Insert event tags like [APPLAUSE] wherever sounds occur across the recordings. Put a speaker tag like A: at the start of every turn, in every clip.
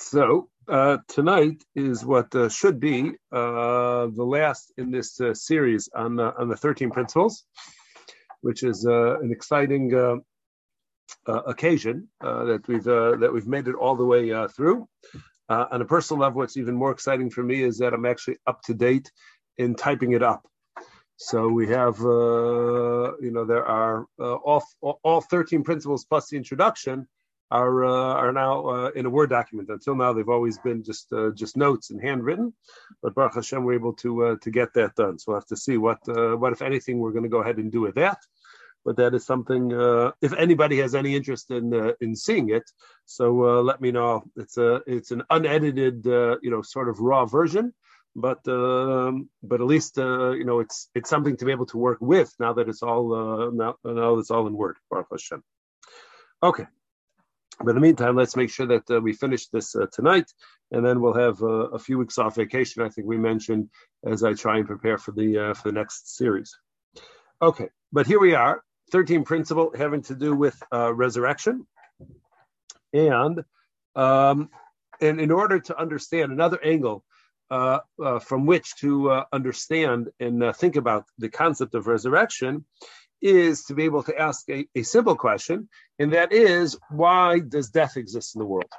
A: So uh, tonight is what uh, should be uh, the last in this uh, series on on the thirteen principles, which is uh, an exciting uh, occasion that we've that we've made it all the way through. on a personal level, what's even more exciting for me is that I'm actually up to date in typing it up. So we have, you know, there are all all 13 principles plus the introduction are uh, are now uh, in a Word document. Until now, they've always been just uh, just notes and handwritten, but Baruch Hashem, we're able to uh, to get that done. So we'll have to see what uh, what if anything we're going to go ahead and do with that. But that is something. Uh, if anybody has any interest in in seeing it, so let me know. It's a it's an unedited, you know, sort of raw version. But um, but at least you know it's it's something to be able to work with now that it's all now now it's all in Word. Baruch Hashem. Okay, but in the meantime, let's make sure that uh, we finish this uh, tonight, and then we'll have uh, a few weeks off vacation. I think we mentioned as I try and prepare for the uh, for the next series. Okay, but here we are, 13 principle having to do with uh, resurrection, and um, and in order to understand another angle uh, from which to understand and think about the concept of resurrection, is to be able to ask a, a simple question, and that is, why does death exist in the world?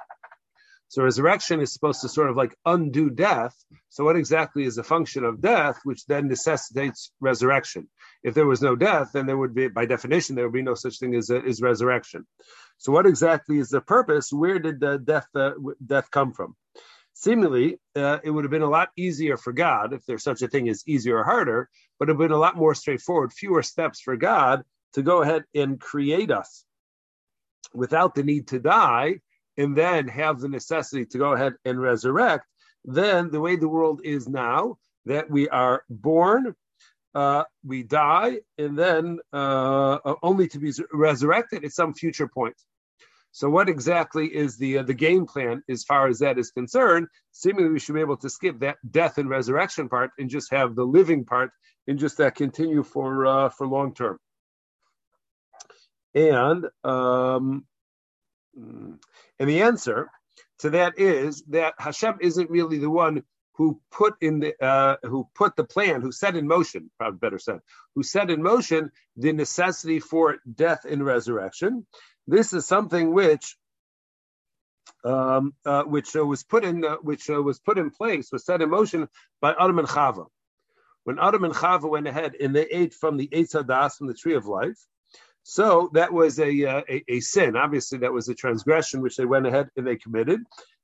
A: So resurrection is supposed to sort of like undo death. So what exactly is the function of death, which then necessitates resurrection? If there was no death, then there would be, by definition, there would be no such thing as, as resurrection. So what exactly is the purpose? Where did the death uh, death come from? Seemingly, uh, it would have been a lot easier for God, if there's such a thing as easier or harder, but it would have been a lot more straightforward, fewer steps for God to go ahead and create us without the need to die and then have the necessity to go ahead and resurrect, then the way the world is now, that we are born, uh, we die, and then uh, only to be resurrected at some future point. So, what exactly is the uh, the game plan as far as that is concerned? Seemingly, we should be able to skip that death and resurrection part and just have the living part and just that continue for uh, for long term. And um, and the answer to that is that Hashem isn't really the one who put in the uh, who put the plan, who set in motion, probably better said, who set in motion the necessity for death and resurrection. This is something which um, uh, which uh, was put in uh, which uh, was put in place, was set in motion by Adam and Chava. When Adam and Chava went ahead and they ate from the Eitz Hadas, from the tree of life, so that was a, uh, a, a sin. Obviously, that was a transgression which they went ahead and they committed.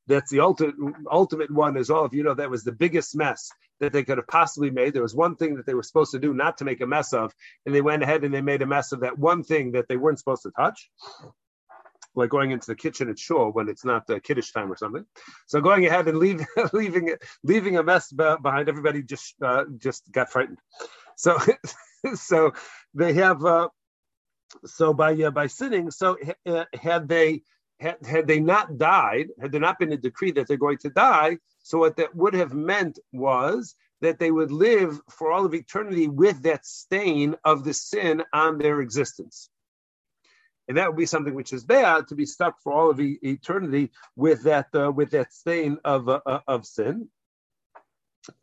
A: That's the ultimate ultimate one as well. If you know that was the biggest mess that they could have possibly made. There was one thing that they were supposed to do not to make a mess of, and they went ahead and they made a mess of that one thing that they weren't supposed to touch. Like going into the kitchen at shul when it's not the kiddush time or something. So going ahead and leave, [LAUGHS] leaving leaving a mess behind, everybody just uh, just got frightened. So [LAUGHS] so they have uh, so by uh, by sinning. So uh, had they had, had they not died, had there not been a decree that they're going to die, so what that would have meant was that they would live for all of eternity with that stain of the sin on their existence. And that would be something which is bad to be stuck for all of eternity with that uh, with that stain of uh, uh of sin.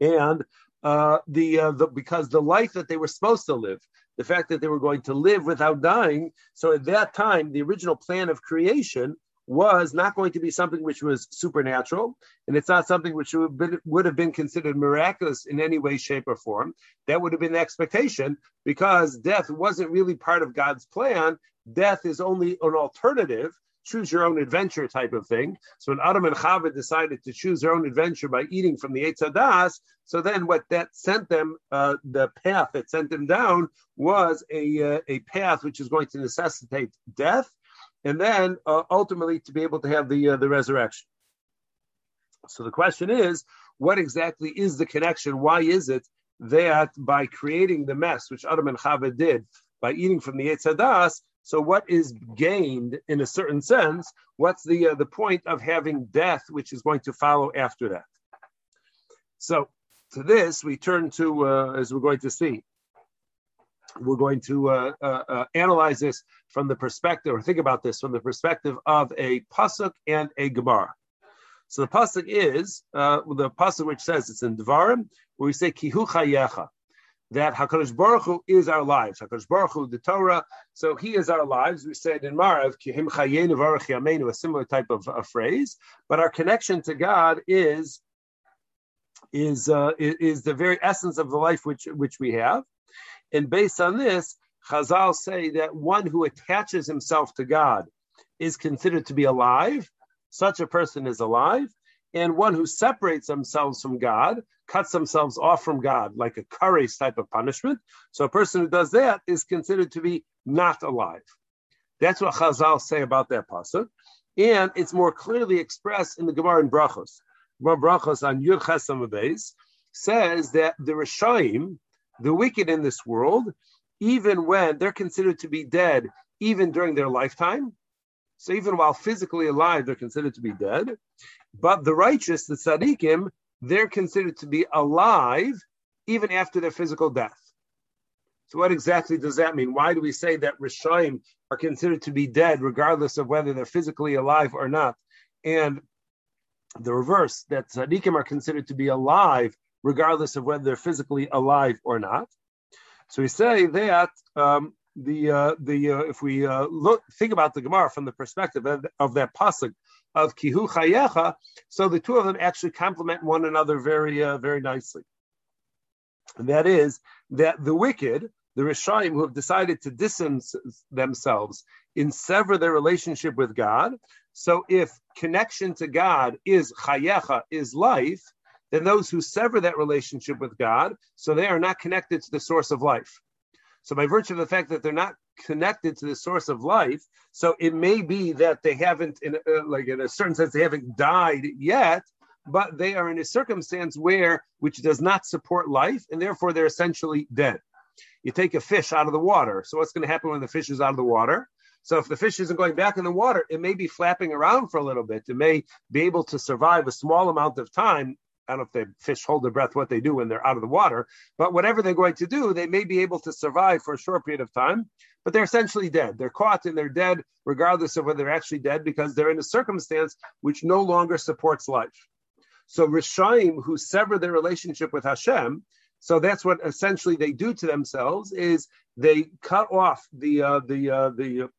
A: And uh, the, uh, the because the life that they were supposed to live, the fact that they were going to live without dying. So at that time, the original plan of creation was not going to be something which was supernatural, and it's not something which would have, been, would have been considered miraculous in any way, shape, or form. That would have been the expectation because death wasn't really part of God's plan. Death is only an alternative, choose your own adventure type of thing. So when Adam and Chava decided to choose their own adventure by eating from the Eitz Hadas, so then what that sent them, uh, the path that sent them down was a, uh, a path which is going to necessitate death and then uh, ultimately to be able to have the uh, the resurrection. So the question is, what exactly is the connection? Why is it that by creating the mess, which Adam and Chava did by eating from the Eitz Hadas, so what is gained in a certain sense? What's the uh, the point of having death, which is going to follow after that? So to this we turn to uh, as we're going to see we're going to uh, uh, uh, analyze this from the perspective, or think about this from the perspective of a pasuk and a gemara. So the pasuk is uh, the pasuk which says it's in Devarim, where we say Kihu Chayecha, that Hakadosh Baruch Hu is our lives. Hakadosh Baruch Hu, the Torah, so He is our lives. We said in Marav Kihim Chayenu Baruch Yamenu, a similar type of a phrase, but our connection to God is is uh, is the very essence of the life which which we have, and based on this, Chazal say that one who attaches himself to God is considered to be alive. Such a person is alive. And one who separates themselves from God, cuts themselves off from God, like a kares type of punishment. So a person who does that is considered to be not alive. That's what Chazal say about that pasuk. And it's more clearly expressed in the Gemara in Brachos. Gemara Brachos on Yud Chesam says that the Rishaim, the wicked in this world, even when they're considered to be dead, even during their lifetime. So even while physically alive, they're considered to be dead. But the righteous, the tzaddikim, they're considered to be alive even after their physical death. So what exactly does that mean? Why do we say that Rishaim are considered to be dead regardless of whether they're physically alive or not? And the reverse, that tzaddikim are considered to be alive regardless of whether they're physically alive or not. So we say that um, the uh, the uh, if we uh, look think about the Gemara from the perspective of, of that pasuk of kihu chayecha, so the two of them actually complement one another very uh, very nicely. And that is that the wicked, the Rishaim, who have decided to distance themselves and sever their relationship with God. So if connection to God is chayecha, is life, then those who sever that relationship with God, so they are not connected to the source of life. So by virtue of the fact that they're not connected to the source of life, so it may be that they haven't, in a, uh, like in a certain sense, they haven't died yet, but they are in a circumstance where which does not support life, and therefore they're essentially dead. You take a fish out of the water. So what's going to happen when the fish is out of the water? So if the fish isn't going back in the water, it may be flapping around for a little bit. It may be able to survive a small amount of time I don't know if the fish hold their breath, what they do when they're out of the water, but whatever they're going to do, they may be able to survive for a short period of time, but they're essentially dead. They're caught and they're dead, regardless of whether they're actually dead, because they're in a circumstance which no longer supports life. So Rishaim, who sever their relationship with Hashem, so that's what essentially they do to themselves is they cut off the uh, the uh, the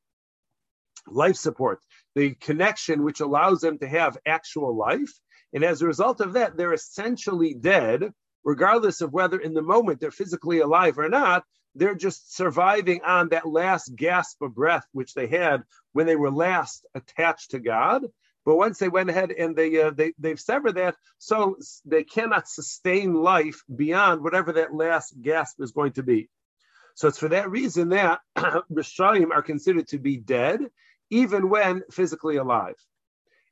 A: life support, the connection which allows them to have actual life, and as a result of that, they're essentially dead, regardless of whether in the moment they're physically alive or not. They're just surviving on that last gasp of breath which they had when they were last attached to God. But once they went ahead and they, uh, they they've severed that, so they cannot sustain life beyond whatever that last gasp is going to be. So it's for that reason that [CLEARS THROAT] Rishayim are considered to be dead, even when physically alive.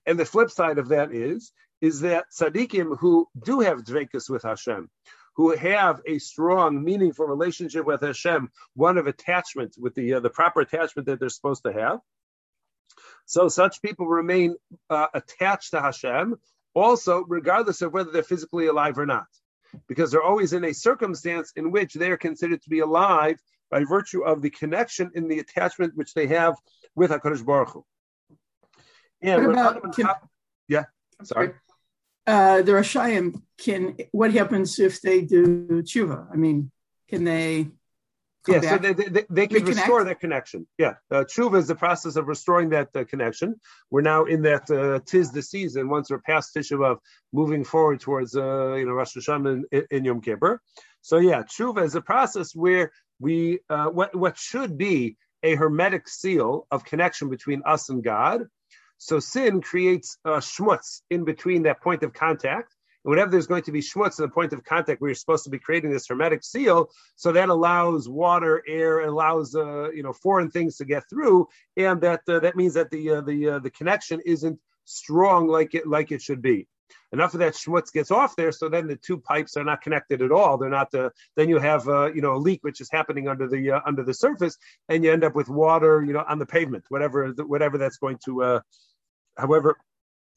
A: And the flip side of that is is that tzaddikim who do have dvekus with Hashem, who have a strong, meaningful relationship with Hashem, one of attachment with the uh, the proper attachment that they're supposed to have. So such people remain uh, attached to Hashem, also regardless of whether they're physically alive or not, because they're always in a circumstance in which they are considered to be alive by virtue of the connection in the attachment which they have with Hakadosh Baruch Hu. And
B: about, can,
A: yeah, sorry
B: uh, the Rashayim can, what happens if they do tshuva? I mean, can they?
A: Yeah, back? so they, they, they can restore that connection. Yeah, uh, tshuva is the process of restoring that uh, connection. We're now in that uh, tis the season. Once we're past Tisha B'av, moving forward towards uh, you know Rosh Hashanah in, in Yom Kippur. So yeah, tshuva is a process where we uh, what what should be a hermetic seal of connection between us and God so sin creates uh, schmutz in between that point of contact. And whenever there's going to be schmutz in the point of contact where you're supposed to be creating this hermetic seal, so that allows water, air, allows uh, you know foreign things to get through, and that uh, that means that the uh, the uh, the connection isn't strong like it like it should be. Enough of that schmutz gets off there, so then the two pipes are not connected at all. They're not the. Then you have uh, you know a leak which is happening under the uh, under the surface, and you end up with water you know on the pavement, whatever whatever that's going to uh, however,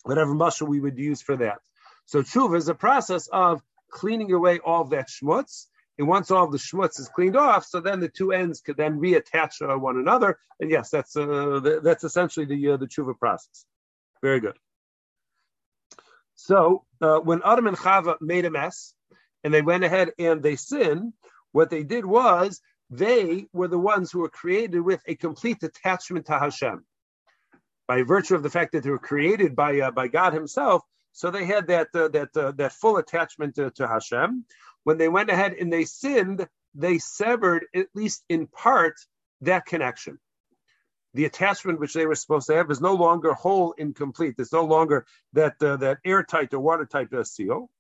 A: whatever muscle we would use for that. So tshuva is a process of cleaning away all of that schmutz. And once all the schmutz is cleaned off, so then the two ends could then reattach uh, one another. And yes, that's uh, that's essentially the uh, the tshuva process. Very good. So uh, when Adam and Chava made a mess, and they went ahead and they sinned, what they did was they were the ones who were created with a complete attachment to Hashem. By virtue of the fact that they were created by uh, by God Himself, so they had that uh, that uh, that full attachment to, to Hashem. When they went ahead and they sinned, they severed at least in part that connection. The attachment which they were supposed to have is no longer whole and complete. It's no longer that uh, that airtight or watertight seal.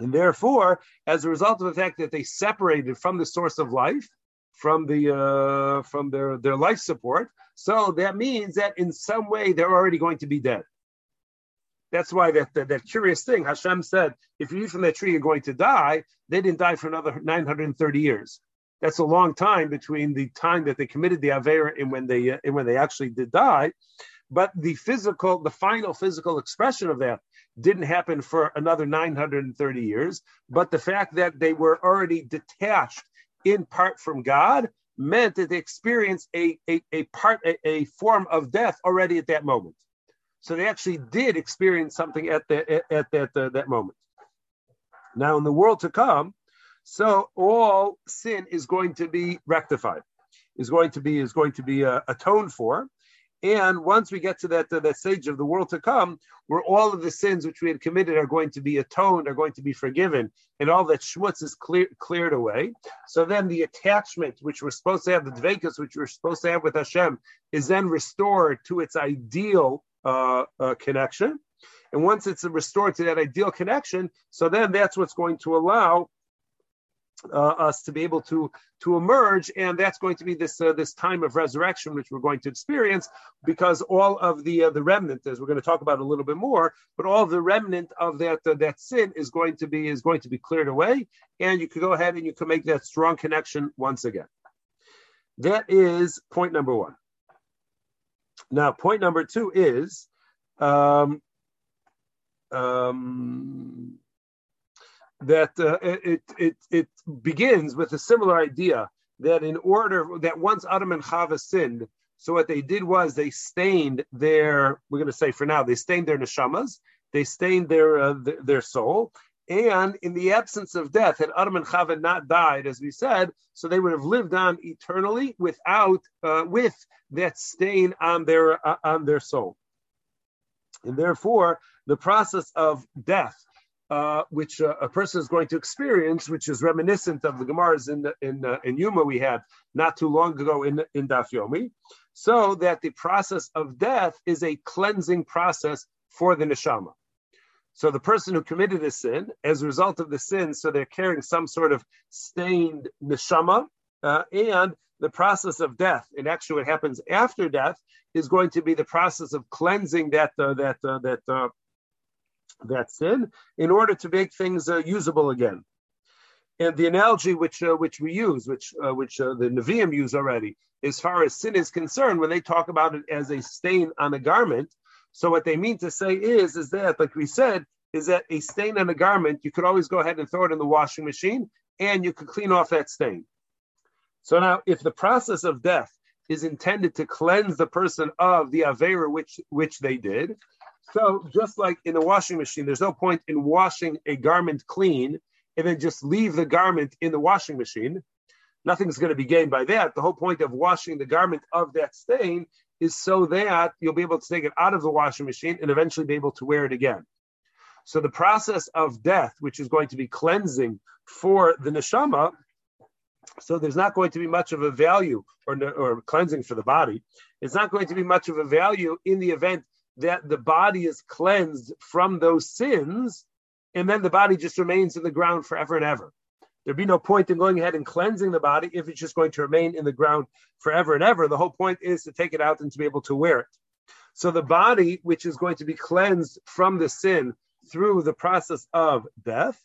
A: And therefore, as a result of the fact that they separated from the source of life, from the uh, from their their life support, so that means that in some way they're already going to be dead. That's why that, that, that curious thing Hashem said, if you eat from that tree, you're going to die. They didn't die for another 930 years. That's a long time between the time that they committed the avera and when they and when they actually did die. But the physical, the final physical expression of that didn't happen for another 930 years. But the fact that they were already detached in part from God meant that they experienced a, a, a part, a, a form of death already at that moment. So they actually did experience something at, the, at, at that, uh, that moment. Now, in the world to come, so all sin is going to be rectified, is going to be is going to be uh, atoned for, and once we get to that uh, that stage of the world to come, where all of the sins which we had committed are going to be atoned, are going to be forgiven, and all that schmutz is clear, cleared away. So then the attachment which we're supposed to have, the dvekas which we're supposed to have with Hashem, is then restored to its ideal uh, uh, connection. And once it's restored to that ideal connection, so then that's what's going to allow uh, us to be able to to emerge, and that's going to be this uh, this time of resurrection, which we're going to experience, because all of the uh, the remnant, as we're going to talk about a little bit more, but all the remnant of that uh, that sin is going to be is going to be cleared away, and you can go ahead and you can make that strong connection once again. That is point number one. Now, point number two is. Um, um, that uh, it, it, it begins with a similar idea that in order that once Adam and Chava sinned, so what they did was they stained their, we're going to say for now, they stained their neshamas, they stained their, uh, their, their soul, and in the absence of death, had Adam and Chava not died, as we said, so they would have lived on eternally without, uh, with that stain on their uh, on their soul. And therefore, the process of death uh, which uh, a person is going to experience, which is reminiscent of the Gemaras in in uh, in Yuma we had not too long ago in in Daf Yomi, so that the process of death is a cleansing process for the neshama. So the person who committed a sin, as a result of the sin, so they're carrying some sort of stained neshama, uh, and the process of death, and actually what happens after death, is going to be the process of cleansing that uh, that uh, that that sin in order to make things uh, usable again. And the analogy which uh, which we use, which uh, which uh, the Nevi'im use already, as far as sin is concerned, when they talk about it as a stain on a garment, so what they mean to say is is that, like we said, is that a stain on a garment, you could always go ahead and throw it in the washing machine, and you could clean off that stain. So now, if the process of death is intended to cleanse the person of the avera which which they did, so just like in a washing machine, there's no point in washing a garment clean and then just leave the garment in the washing machine. Nothing's going to be gained by that. The whole point of washing the garment of that stain is so that you'll be able to take it out of the washing machine and eventually be able to wear it again. So the process of death, which is going to be cleansing for the neshama, so there's not going to be much of a value or, or cleansing for the body. It's not going to be much of a value in the event that the body is cleansed from those sins, and then the body just remains in the ground forever and ever. There'd be no point in going ahead and cleansing the body if it's just going to remain in the ground forever and ever. The whole point is to take it out and to be able to wear it. So the body, which is going to be cleansed from the sin through the process of death.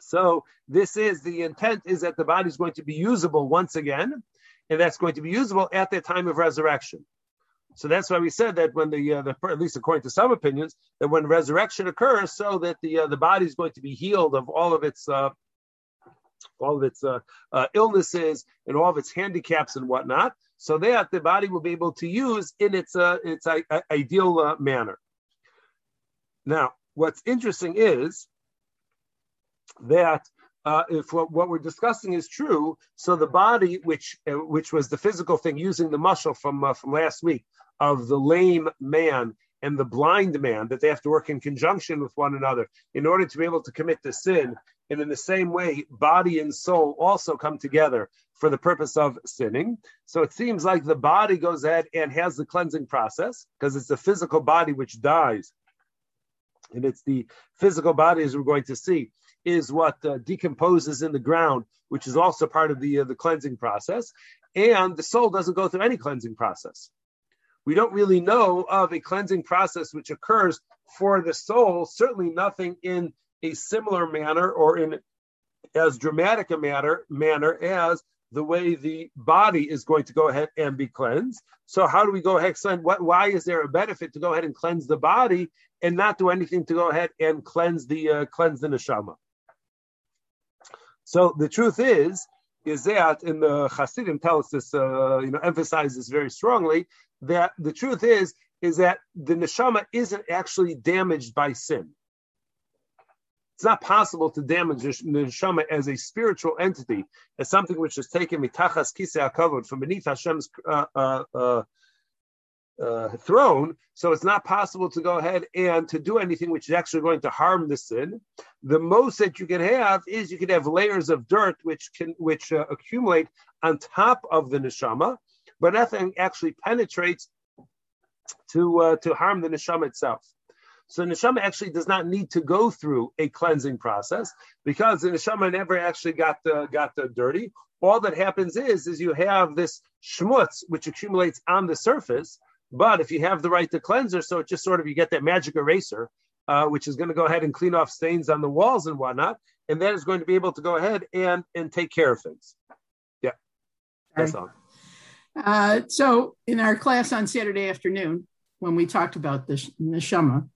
A: So this is the intent is that the body is going to be usable once again, and that's going to be usable at the time of resurrection. So that's why we said that when the, uh, the at least according to some opinions, that when resurrection occurs, so that the uh, the body is going to be healed of all of its uh, all of its uh, uh, illnesses and all of its handicaps and whatnot, so that the body will be able to use in its uh, its ideal manner. Now, what's interesting is that uh, if what, what, we're discussing is true, so the body, which uh, which was the physical thing, using the muscle from uh, from last week of the lame man and the blind man, that they have to work in conjunction with one another in order to be able to commit the sin. And in the same way, body and soul also come together for the purpose of sinning. So it seems like the body goes ahead and has the cleansing process because it's the physical body which dies. And it's the physical body, as we're going to see, is what uh, decomposes in the ground, which is also part of the uh, the cleansing process. And the soul doesn't go through any cleansing process. We don't really know of a cleansing process which occurs for the soul. Certainly, nothing in a similar manner or in as dramatic a manner manner as the way the body is going to go ahead and be cleansed. So how do we go ahead and? What, why is there a benefit to go ahead and cleanse the body and not do anything to go ahead and cleanse the uh, cleanse the neshama? So the truth is, is that in the Hasidim tell us this, uh, you know, emphasize this very strongly, that the truth is, is that the neshama isn't actually damaged by sin. It's not possible to damage the neshama as a spiritual entity, as something which is taken mitachas kisei hakavod from beneath Hashem's uh, uh, uh throne. So it's not possible to go ahead and to do anything which is actually going to harm the sin. The most that you can have is you can have layers of dirt which can which uh, accumulate on top of the neshama, but nothing actually penetrates to uh, to harm the neshama itself. So neshama actually does not need to go through a cleansing process because the neshama never actually got the, got the dirty. All that happens is is you have this schmutz which accumulates on the surface, but if you have the right to cleanser, so it just sort of you get that magic eraser, uh, which is going to go ahead and clean off stains on the walls and whatnot, and that is going to be able to go ahead and and take care of things. Yeah, that's all.
B: Uh, so in our class on Saturday afternoon, when we talked about the neshama,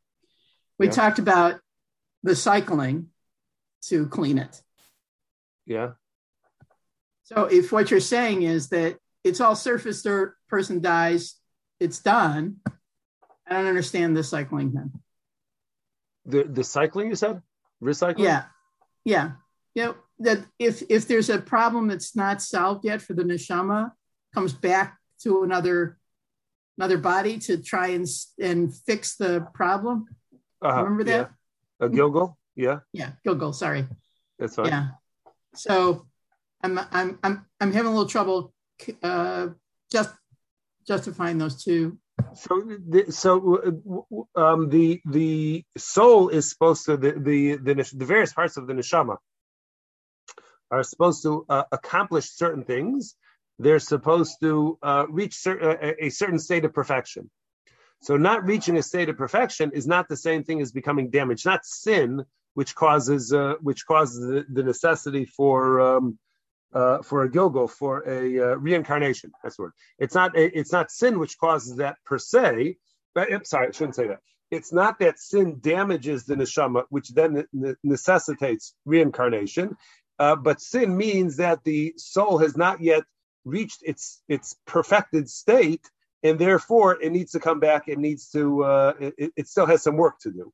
B: we yeah. talked about the cycling to clean it.
A: Yeah.
B: So if what you're saying is that it's all surface dirt, person dies, it's done. I don't understand the cycling then.
A: The the cycling you said? Recycling?
B: Yeah. Yeah. Yeah. that if if there's a problem that's not solved yet for the neshama, comes back to another another body to try and and fix the problem. Uh-huh. Remember that?
A: Yeah. A Gilgul? Yeah.
B: Yeah, Gilgul, sorry.
A: That's fine.
B: Yeah. So I'm I'm I'm I'm having a little trouble uh just justifying those two.
A: So, the, so um, the the soul is supposed to the, the the the various parts of the neshama are supposed to uh, accomplish certain things. They're supposed to uh, reach cer- a, uh, a certain state of perfection. So, not reaching a state of perfection is not the same thing as becoming damaged. Not sin, which causes uh, which causes the, the necessity for um, uh, for a gilgul, for a uh, reincarnation. That's the word. It's not a, it's not sin which causes that per se. But I'm sorry, I shouldn't say that. It's not that sin damages the neshama, which then necessitates reincarnation. Uh, but sin means that the soul has not yet reached its its perfected state, and therefore it needs to come back. It needs to. Uh, it, it still has some work to do.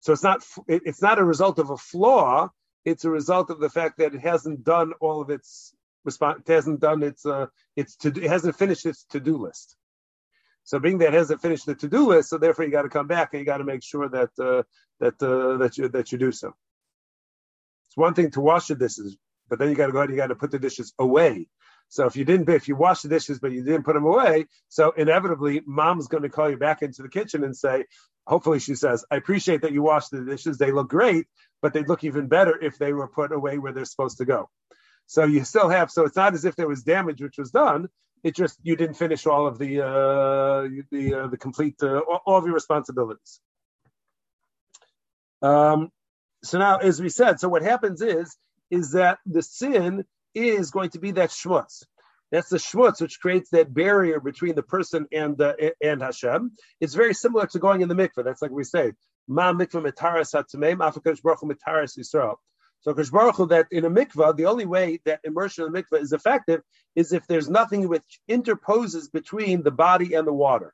A: So it's not it's not a result of a flaw it's a result of the fact that it hasn't done all of its response. It hasn't done its uh, its to it hasn't finished its to do list. So being that it hasn't finished the to do list, so therefore you got to come back and you got to make sure that uh, that uh, that you that you do so. It's one thing to wash the dishes, but then you got to go ahead and you got to put the dishes away. So if you didn't, if you wash the dishes but you didn't put them away, so inevitably mom's going to call you back into the kitchen and say, hopefully she says, I appreciate that you washed the dishes. They look great, but they'd look even better if they were put away where they're supposed to go. So you still have, so it's not as if there was damage which was done. It just you didn't finish all of the uh, the uh, the complete uh, all of your responsibilities. Um, so now, as we said, so what happens is is that the sin is going to be that schmutz. That's the schmutz, which creates that barrier between the person and uh, and Hashem. It's very similar to going in the mikveh. That's like we say, Ma mikveh mitaras hatzameim, afakadosh baruch mitaras Yisrael. So Kosh Baruch Hu, that in a mikveh, the only way that immersion in the mikveh is effective is if there's nothing which interposes between the body and the water.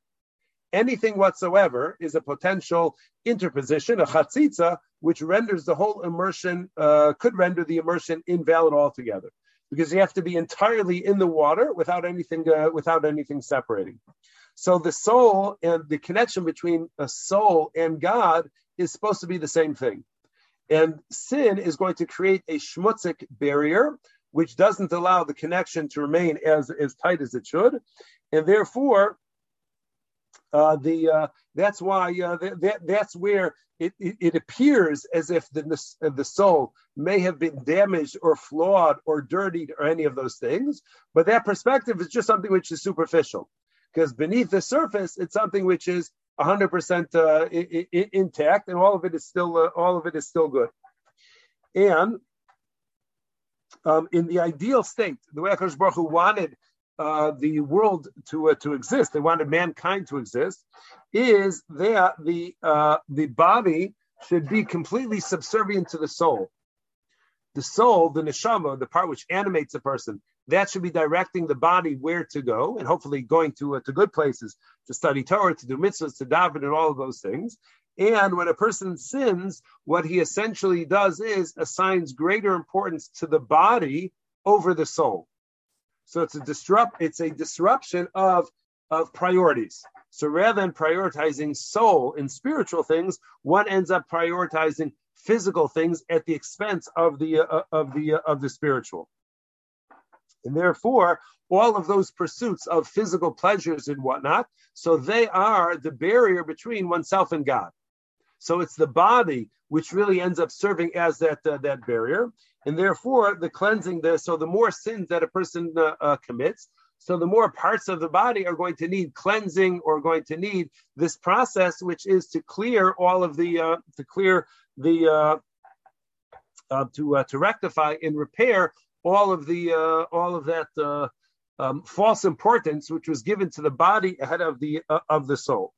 A: anything whatsoever is a potential interposition, a chatzitza, which renders the whole immersion, uh, could render the immersion invalid altogether, because you have to be entirely in the water without anything, uh, without anything separating. So the soul and the connection between a soul and God is supposed to be the same thing. And sin is going to create a schmutzik barrier, which doesn't allow the connection to remain as, as tight as it should. And therefore, uh, the uh, that's why uh, that, that's where it, it, it, appears as if the the soul may have been damaged or flawed or dirtied or any of those things, but that perspective is just something which is superficial, because beneath the surface it's something which is 100% uh, intact, and all of it is still uh, all of it is still good. And um, in the ideal state, the way Hakadosh Baruch wanted uh, the world to uh, to exist, they wanted mankind to exist, is that the uh, the body should be completely subservient to the soul. The soul, the neshama, the part which animates a person, that should be directing the body where to go, and hopefully going to uh, to good places to study Torah, to do mitzvahs, to daven, and all of those things. And when a person sins, what he essentially does is assigns greater importance to the body over the soul. So it's a disrupt, it's a disruption of, of priorities. So rather than prioritizing soul and spiritual things, one ends up prioritizing physical things at the expense of the uh, of the uh, of the spiritual. And therefore, all of those pursuits of physical pleasures and whatnot, so they are the barrier between oneself and God. So it's the body which really ends up serving as that uh, that barrier, and therefore the cleansing. The so the more sins that a person uh, uh, commits, so the more parts of the body are going to need cleansing or going to need this process, which is to clear all of the uh, to clear the uh, uh, to to rectify and repair all of the all of that um, false importance which was given to the body ahead of the of the soul,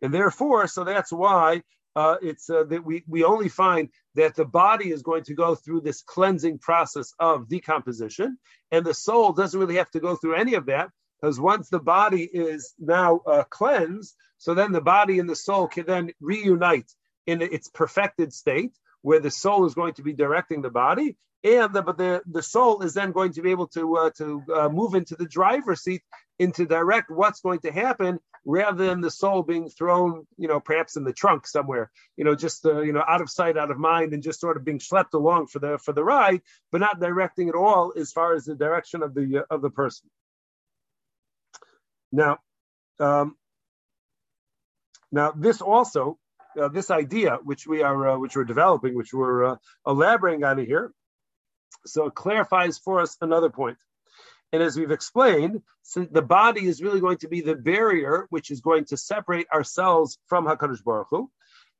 A: and therefore, so that's why uh, it's uh, that we we only find that the body is going to go through this cleansing process of decomposition, and the soul doesn't really have to go through any of that because once the body is now uh, cleansed, so then the body and the soul can then reunite in its perfected state, where the soul is going to be directing the body, and the, but the, the soul is then going to be able to uh, to uh, move into the driver's seat into direct what's going to happen rather than the soul being thrown you know perhaps in the trunk somewhere you know just uh, you know out of sight out of mind and just sort of being schlepped along for the for the ride but not directing at all as far as the direction of the uh, of the person now um, now this also uh, this idea which we are uh, which we're developing which we're uh, elaborating on here so it clarifies for us another point. And as we've explained, the body is really going to be the barrier which is going to separate ourselves from Hakadosh Baruch Hu,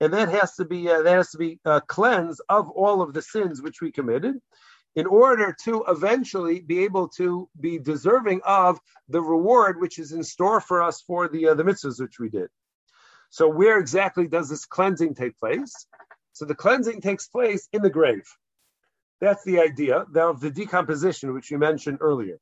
A: and that has to be uh, that has to be uh, of all of the sins which we committed, in order to eventually be able to be deserving of the reward which is in store for us for the uh, the mitzvahs which we did. So where exactly does this cleansing take place? So the cleansing takes place in the grave. That's the idea of the decomposition, which you mentioned earlier.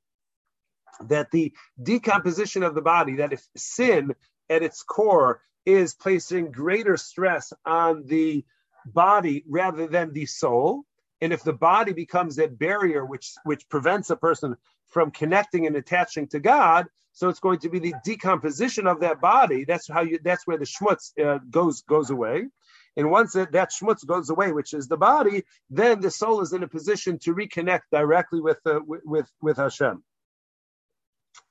A: That the decomposition of the body, that if sin at its core is placing greater stress on the body rather than the soul, and if the body becomes that barrier which which prevents a person from connecting and attaching to God, so it's going to be the decomposition of that body. That's how you. That's where the schmutz uh, goes goes away. And once it, that schmutz goes away, which is the body, then the soul is in a position to reconnect directly with uh, with with Hashem.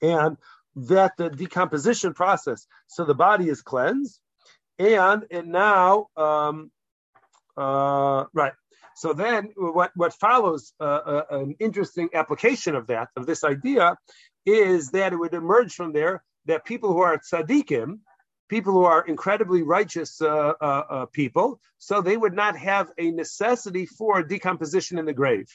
A: And that the decomposition process, so the body is cleansed, and and now, um, uh, right. So then, what what follows uh, uh, an interesting application of that of this idea is that it would emerge from there that people who are tzaddikim, people who are incredibly righteous uh, uh, uh, people, so they would not have a necessity for decomposition in the grave.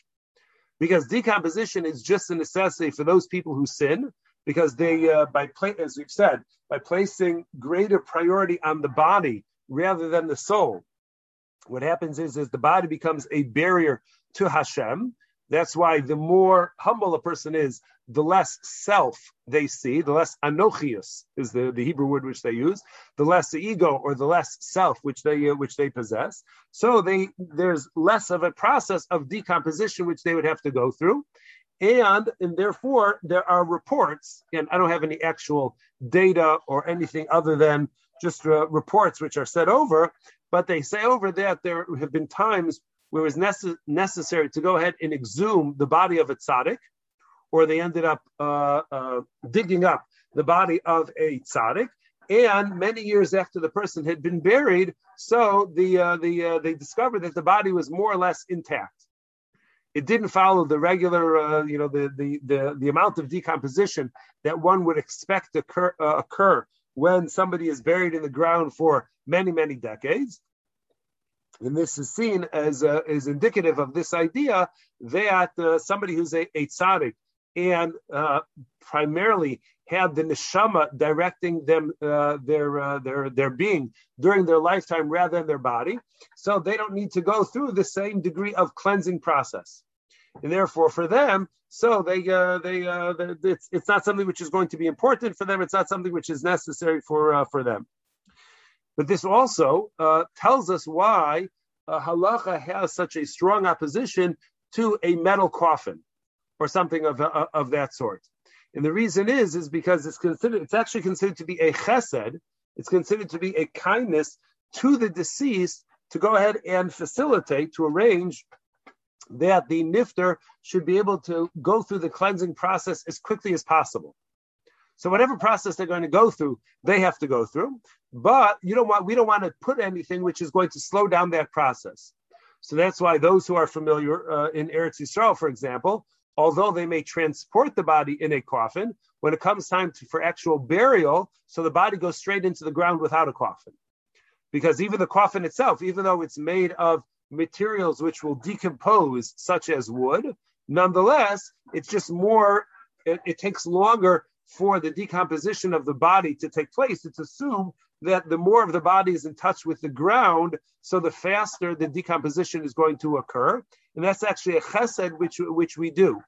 A: Because decomposition is just a necessity for those people who sin, because they, uh, by pla- as we've said, by placing greater priority on the body rather than the soul, what happens is, is the body becomes a barrier to Hashem, That's why the more humble a person is, the less self they see, the less anochius is the, the Hebrew word which they use, the less the ego or the less self which they uh, which they possess. So they there's less of a process of decomposition which they would have to go through, and and therefore there are reports, and I don't have any actual data or anything other than just uh, reports which are said over, but they say over that there have been times where it was necess- necessary to go ahead and exhume the body of a tzaddik, or they ended up uh, uh, digging up the body of a tzaddik. And many years after the person had been buried, so the uh, the uh, they discovered that the body was more or less intact. It didn't follow the regular, uh, you know, the, the the the amount of decomposition that one would expect to occur, uh, occur when somebody is buried in the ground for many many decades. And this is seen as uh, as indicative of this idea that uh, somebody who's a, a tzaddik and uh, primarily had the neshama directing them uh, their uh, their their being during their lifetime rather than their body, so they don't need to go through the same degree of cleansing process, and therefore for them, so they uh, they uh, it's it's not something which is going to be important for them. It's not something which is necessary for uh, for them. But this also tells us why halacha has such a strong opposition to a metal coffin or something of, uh, of that sort. And the reason is, is because it's considered, it's actually considered to be a chesed. It's considered to be a kindness to the deceased to go ahead and facilitate, to arrange that the nifter should be able to go through the cleansing process as quickly as possible. So whatever process they're going to go through, they have to go through. But you don't want we don't want to put anything which is going to slow down that process. So that's why those who are familiar uh, in Eretz Yisrael, for example, although they may transport the body in a coffin, when it comes time to, for actual burial, so the body goes straight into the ground without a coffin. Because even the coffin itself, even though it's made of materials which will decompose, such as wood, nonetheless, it's just more, it, it takes longer for the decomposition of the body to take place, it's assumed that the more of the body is in touch with the ground, so the faster the decomposition is going to occur. And that's actually a chesed which, which we do.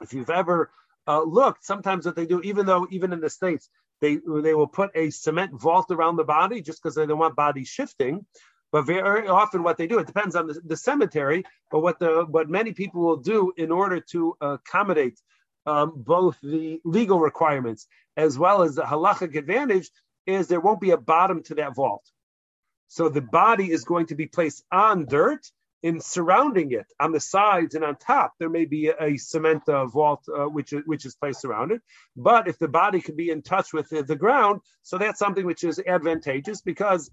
A: If you've ever uh, looked, sometimes what they do, even though even in the States, they, they will put a cement vault around the body just because they don't want body shifting. But very often, what they do, it depends on the, the cemetery. But what the what many people will do in order to accommodate um, both the legal requirements as well as the halachic advantage is there won't be a bottom to that vault. So the body is going to be placed on dirt in surrounding it on the sides and on top. There may be a, a cement uh, vault uh, which which is placed around it. But if the body can be in touch with the, the ground, so that's something which is advantageous because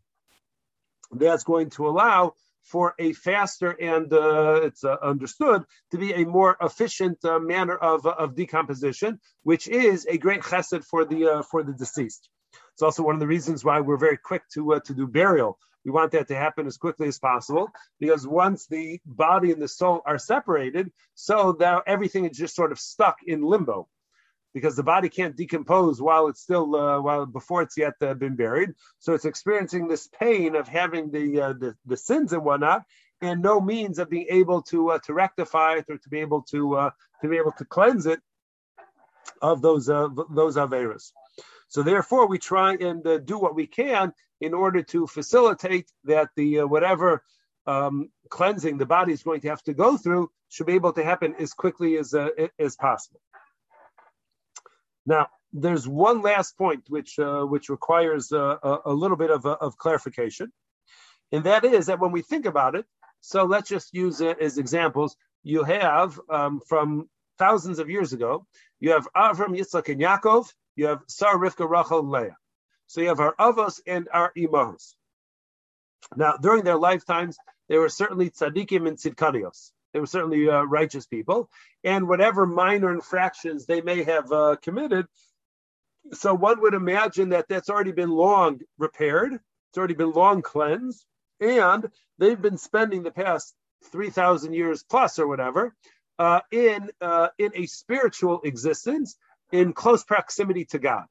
A: that's going to allow for a faster and uh, it's uh, understood to be a more efficient uh, manner of, of decomposition, which is a great chesed for the uh, for the deceased. It's also one of the reasons why we're very quick to uh, to do burial. We want that to happen as quickly as possible because once the body and the soul are separated, so now everything is just sort of stuck in limbo because the body can't decompose while it's still uh, while before it's yet uh, been buried. So it's experiencing this pain of having the, uh, the the sins and whatnot, and no means of being able to uh, to rectify it or to be able to uh, to be able to cleanse it of those uh, those averas. So therefore, we try and do what we can in order to facilitate that the whatever um, cleansing the body is going to have to go through should be able to happen as quickly as as possible. Now, there's one last point which uh, which requires uh, a, a, little bit of, uh, of clarification, and that is that when we think about it, so let's just use it as examples. You have um, from thousands of years ago, you have Avram, Yitzchak, and Yaakov. You have Sarah, Rivka, Rachel, Leah. So you have our avos and our imahos. Now, during their lifetimes, they were certainly tzaddikim and tzidkanios. They were certainly uh, righteous people, and whatever minor infractions they may have uh, committed. So one would imagine that that's already been long repaired. It's already been long cleansed, and they've been spending the past three thousand years plus or whatever uh, in uh, in a spiritual existence in close proximity to God.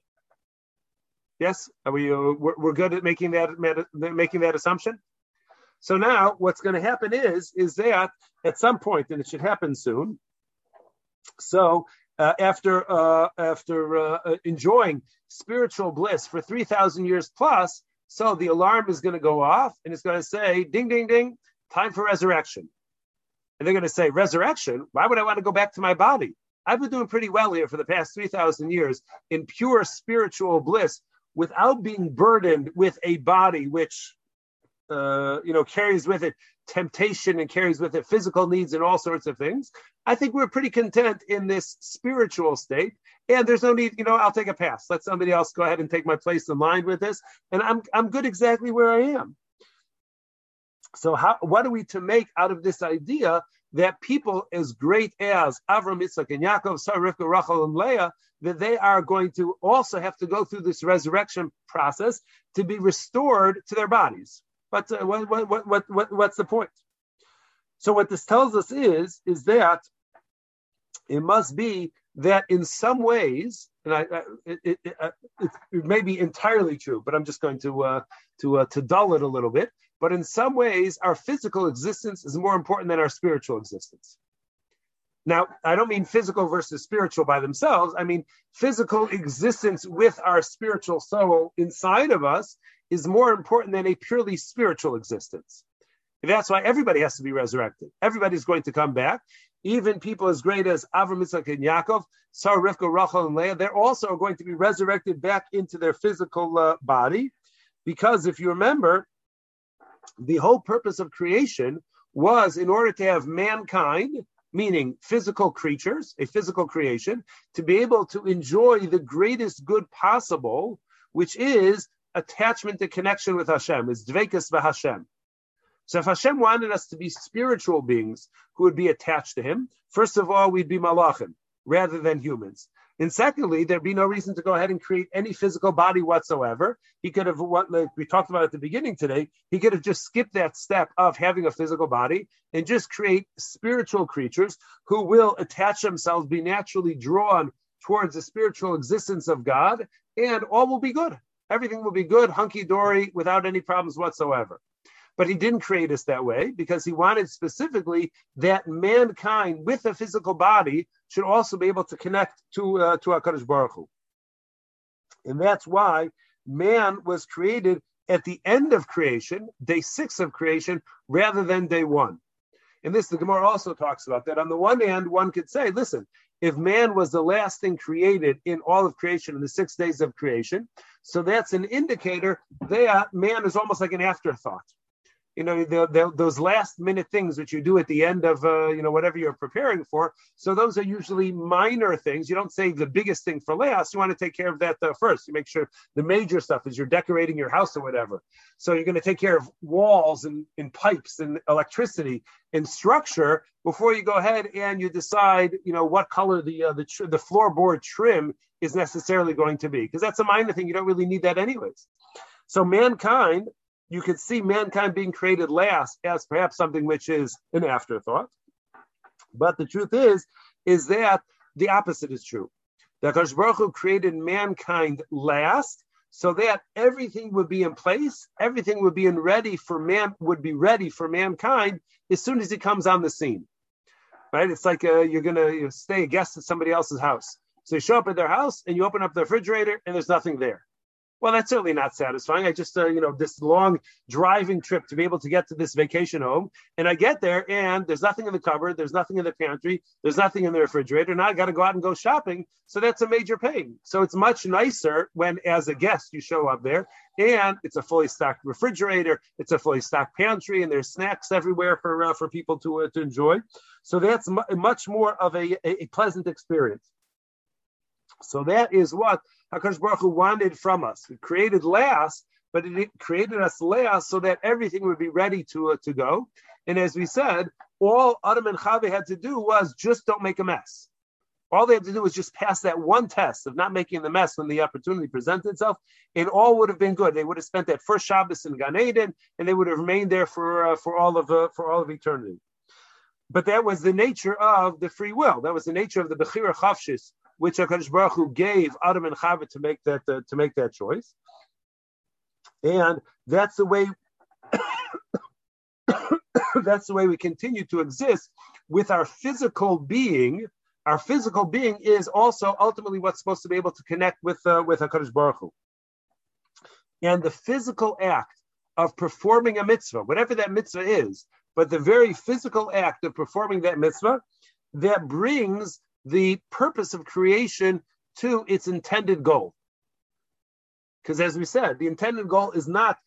A: Yes, are we? Uh, we're, we're good at making that making that assumption. So now what's going to happen is, is that at some point, and it should happen soon. So uh, after uh, after uh, uh enjoying spiritual bliss for three thousand years plus, so the alarm is going to go off and it's going to say, "Ding, ding, ding! Time for resurrection." And they're going to say, "Resurrection? Why would I want to go back to my body? I've been doing pretty well here for the past three thousand years in pure spiritual bliss." Without being burdened with a body which uh, you know, carries with it temptation and carries with it physical needs and all sorts of things. I think we're pretty content in this spiritual state. And there's no need, you know, I'll take a pass. Let somebody else go ahead and take my place in line with this. And I'm I'm good exactly where I am. So how what are we to make out of this idea that people as great as Avram, Yitzchak, and Yaakov, Sarah, Rivka, Rachel, and Leah, that they are going to also have to go through this resurrection process to be restored to their bodies. But uh, what, what, what, what, what's the point? So what this tells us is, is that it must be that in some ways, and I, I it, it, it, uh, it, may be entirely true, but I'm just going to uh, to uh, to dull it a little bit. But in some ways, our physical existence is more important than our spiritual existence. Now, I don't mean physical versus spiritual by themselves. I mean physical existence with our spiritual soul inside of us is more important than a purely spiritual existence. That's why everybody has to be resurrected. Everybody's going to come back. Even people as great as Avram, Yitzchak, and Yaakov, Sarah, Rivka, Rachel, and Leah, they're also going to be resurrected back into their physical uh, body. Because if you remember, the whole purpose of creation was in order to have mankind, meaning physical creatures, a physical creation, to be able to enjoy the greatest good possible, which is attachment and connection with Hashem, is dvekas Hashem. So if Hashem wanted us to be spiritual beings who would be attached to Him, first of all, we'd be malachim rather than humans. And secondly, there'd be no reason to go ahead and create any physical body whatsoever. He could have, what like we talked about at the beginning today, he could have just skipped that step of having a physical body and just create spiritual creatures who will attach themselves, be naturally drawn towards the spiritual existence of God, and all will be good everything will be good, hunky dory, without any problems whatsoever. But he didn't create us that way because he wanted specifically that mankind with a physical body should also be able to connect to uh, to Hakadosh Baruch Hu. And that's why man was created at the end of creation, day six of creation, rather than day one. And this, the Gemara also talks about that. On the one hand, one could say, listen, if man was the last thing created in all of creation in the six days of creation, so that's an indicator that man is almost like an afterthought you know the, the, those last minute things that you do at the end of uh, you know whatever you're preparing for. So those are usually minor things. You don't save the biggest thing for last. You want to take care of that uh, first. You make sure the major stuff is you're decorating your house or whatever. So you're going to take care of walls and, and pipes and electricity and structure before you go ahead and you decide you know what color the uh, the, tr- the floorboard trim is necessarily going to be because that's a minor thing. You don't really need that anyways. So mankind you could see mankind being created last as perhaps something which is an afterthought. But the truth is, is that the opposite is true. That Hakadosh Baruch Hu created mankind last, so that everything would be in place, everything would be in ready for man, would be ready for mankind as soon as he comes on the scene. Right? It's like uh, you're gonna you know, stay a guest at somebody else's house. So you show up at their house and you open up the refrigerator and there's nothing there. Well, that's certainly not satisfying. I just, uh, you know, this long driving trip to be able to get to this vacation home, and I get there and there's nothing in the cupboard, there's nothing in the pantry, there's nothing in the refrigerator. Now I got to go out and go shopping. So that's a major pain. So it's much nicer when, as a guest, you show up there and it's a fully stocked refrigerator, it's a fully stocked pantry, and there's snacks everywhere for uh, for people to uh, to enjoy. So that's mu- much more of a, a pleasant experience. So that is what Hakadosh Baruch Hu wanted from us. He created last, but it created us last so that everything would be ready to uh, to go. And as we said, all Adam and Chava had to do was just don't make a mess. All they had to do was just pass that one test of not making the mess when the opportunity presented itself, and all would have been good. They would have spent that first Shabbos in Gan Eden, and they would have remained there for uh, for all of uh, for all of eternity. But that was the nature of the free will. That was the nature of the Bechira Chofshis, which Hakadosh Baruch Hu gave Adam and Chava to make that uh, to make that choice, and that's the way. [COUGHS] that's the way we continue to exist with our physical being. Our physical being is also ultimately what's supposed to be able to connect with uh, with Hakadosh Baruch Hu. And the physical act of performing a mitzvah, whatever that mitzvah is, but the very physical act of performing that mitzvah, that brings the purpose of creation to its intended goal. Because as we said, the intended goal is not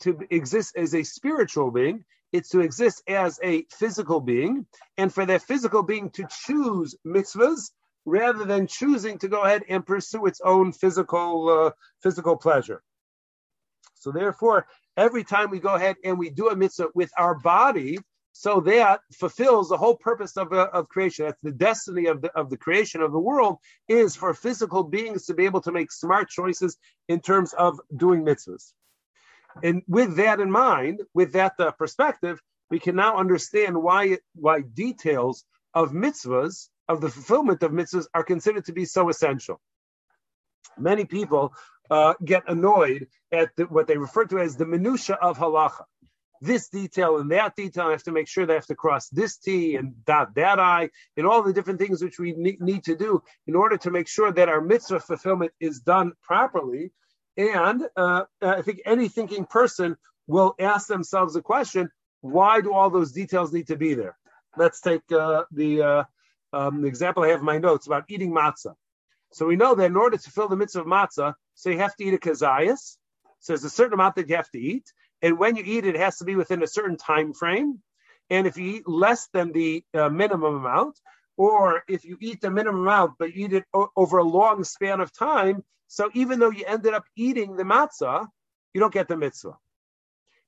A: to exist as a spiritual being, it's to exist as a physical being, and for that physical being to choose mitzvahs rather than choosing to go ahead and pursue its own physical uh, physical pleasure. So therefore, every time we go ahead and we do a mitzvah with our body, so that fulfills the whole purpose of, uh, of creation. That's the destiny of the, of the creation of the world is for physical beings to be able to make smart choices in terms of doing mitzvahs. And with that in mind, with that uh, perspective, we can now understand why, why details of mitzvahs, of the fulfillment of mitzvahs, are considered to be so essential. Many people uh, get annoyed at the, what they refer to as the minutia of halacha this detail and that detail. I have to make sure that I have to cross this T and dot that I, and all the different things which we need to do in order to make sure that our mitzvah fulfillment is done properly. And uh, I think any thinking person will ask themselves the question why do all those details need to be there? Let's take uh, the, uh, um, the example I have in my notes about eating matzah. So we know that in order to fill the mitzvah of matzah, so you have to eat a kazayas. So there's a certain amount that you have to eat. And when you eat it, it has to be within a certain time frame. And if you eat less than the uh, minimum amount, or if you eat the minimum amount but eat it o- over a long span of time, so even though you ended up eating the matzah, you don't get the mitzvah.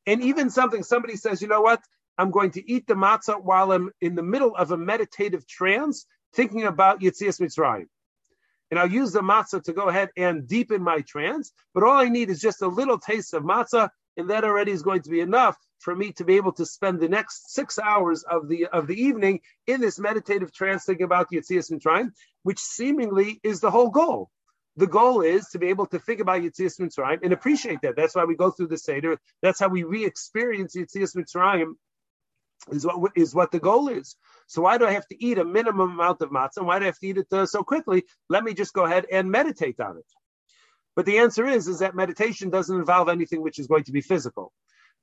A: And even something somebody says, you know what? I'm going to eat the matzah while I'm in the middle of a meditative trance, thinking about Yitzias Mitzrayim. And I'll use the matzah to go ahead and deepen my trance. But all I need is just a little taste of matzah and that already is going to be enough for me to be able to spend the next six hours of the of the evening in this meditative trance thinking about Yitzias Mitzrayim, which seemingly is the whole goal. The goal is to be able to think about Yitzias Mitzrayim and appreciate that. That's why we go through the Seder. That's how we re-experience Yitzias Mitzrayim. Is what is what the goal is. So why do I have to eat a minimum amount of matzah? Why do I have to eat it uh, so quickly? Let me just go ahead and meditate on it. But the answer is, is that meditation doesn't involve anything which is going to be physical.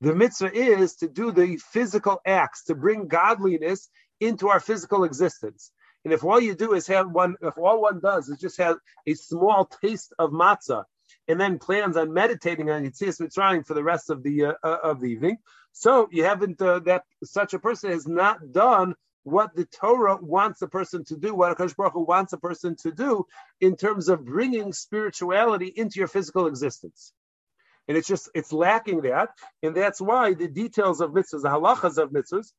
A: The mitzvah is to do the physical acts, to bring godliness into our physical existence. And if all you do is have one, if all one does is just have a small taste of matzah, and then plans on meditating on Yitzias Mitzrayim for the rest of the uh, uh, of the evening, so you haven't uh, that such a person has not done what the Torah wants a person to do, what Akash Baruch Hu wants a person to do in terms of bringing spirituality into your physical existence. And it's just, it's lacking that. And that's why the details of mitzvahs, the halachas of mitzvahs,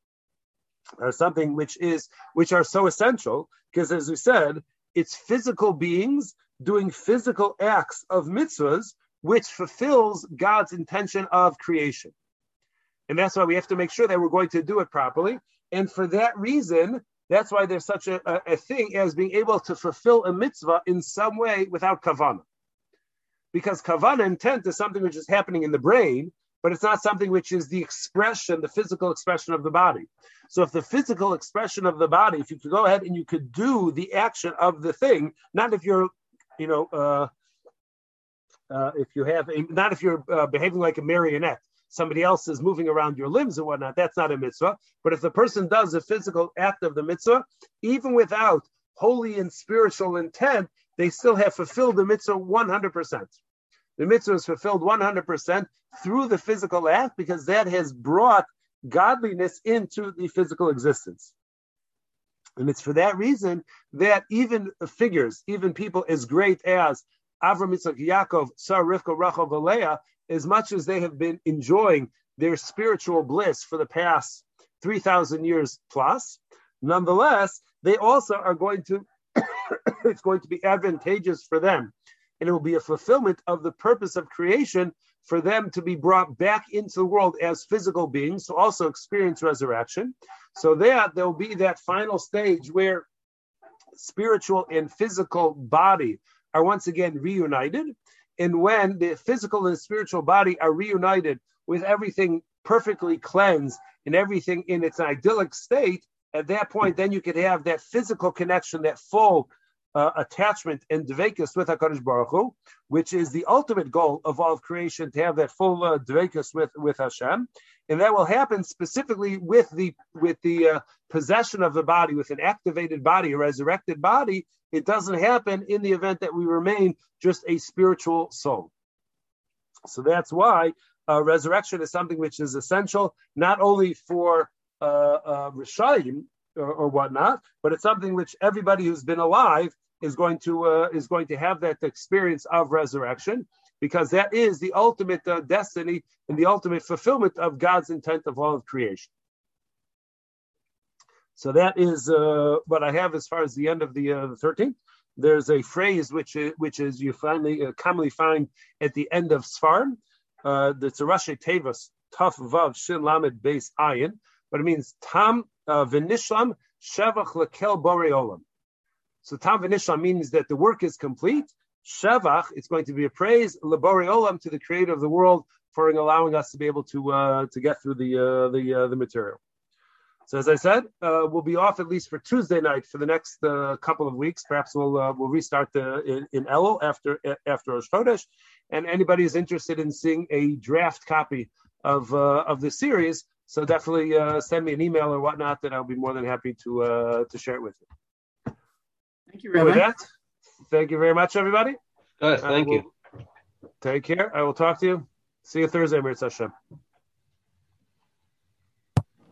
A: are something which is, which are so essential, because as we said, it's physical beings doing physical acts of mitzvahs, which fulfills God's intention of creation. And that's why we have to make sure that we're going to do it properly. And for that reason, that's why there's such a, a, a thing as being able to fulfill a mitzvah in some way without kavana. Because kavana intent is something which is happening in the brain, but it's not something which is the expression, the physical expression of the body. So if the physical expression of the body, if you could go ahead and you could do the action of the thing, not if you're, you know, uh, uh, if you have, a, not if you're uh, behaving like a marionette, somebody else is moving around your limbs and whatnot, that's not a mitzvah. But if the person does a physical act of the mitzvah, even without holy and spiritual intent, they still have fulfilled the mitzvah 100%. The mitzvah is fulfilled 100% through the physical act because that has brought godliness into the physical existence. And it's for that reason that even figures, even people as great as Avram Yitzchak Yaakov, Sarah Rivka, Rachel, Leah, as much as they have been enjoying their spiritual bliss for the past 3,000 years plus, nonetheless, they also are going to, [COUGHS] it's going to be advantageous for them. And it will be a fulfillment of the purpose of creation for them to be brought back into the world as physical beings to also experience resurrection. So that there will be that final stage where spiritual and physical body are once again reunited. And when the physical and spiritual body are reunited with everything perfectly cleansed and everything in its idyllic state, at that point, then you could have that physical connection, that full uh, attachment and dvekus with Hakadosh Baruch Hu, which is the ultimate goal of all of creation to have that full uh, dvekus with with Hashem, and that will happen specifically with the with the uh, possession of the body, with an activated body, a resurrected body. It doesn't happen in the event that we remain just a spiritual soul. So that's why uh, resurrection is something which is essential not only for uh, uh, Rishayim or, or, whatnot, but it's something which everybody who's been alive is going to uh, is going to have that experience of resurrection because that is the ultimate uh, destiny and the ultimate fulfillment of God's intent of all of creation. So that is uh, what I have as far as the end of the, uh, the 13th. There's a phrase which is, which is you finally uh, commonly find at the end of Sfarim. Uh, that's a Rashi Tevas Taf Vav Shin Lamed Beis Ayin, but it means Tam uh, V'Nishlam Shevach Lekel Borei Olam. So Tam V'Nishlam means that the work is complete. Shevach, it's going to be a praise Lebori Olam to the Creator of the world for allowing us to be able to uh, to get through the uh, the uh, the material. So as I said, uh, we'll be off at least for Tuesday night for the next uh, couple of weeks. Perhaps we'll uh, we'll restart the in, in Elul after after Rosh Chodesh. And anybody is interested in seeing a draft copy of of the series, so definitely send me an email or whatnot, that I'll be more than happy to to share it with you.
B: Thank you, Rabbi. With that,
A: thank you very much, everybody.
C: Good, thank you.
A: Take care. I will talk to you. See you Thursday, Mirz Hashem.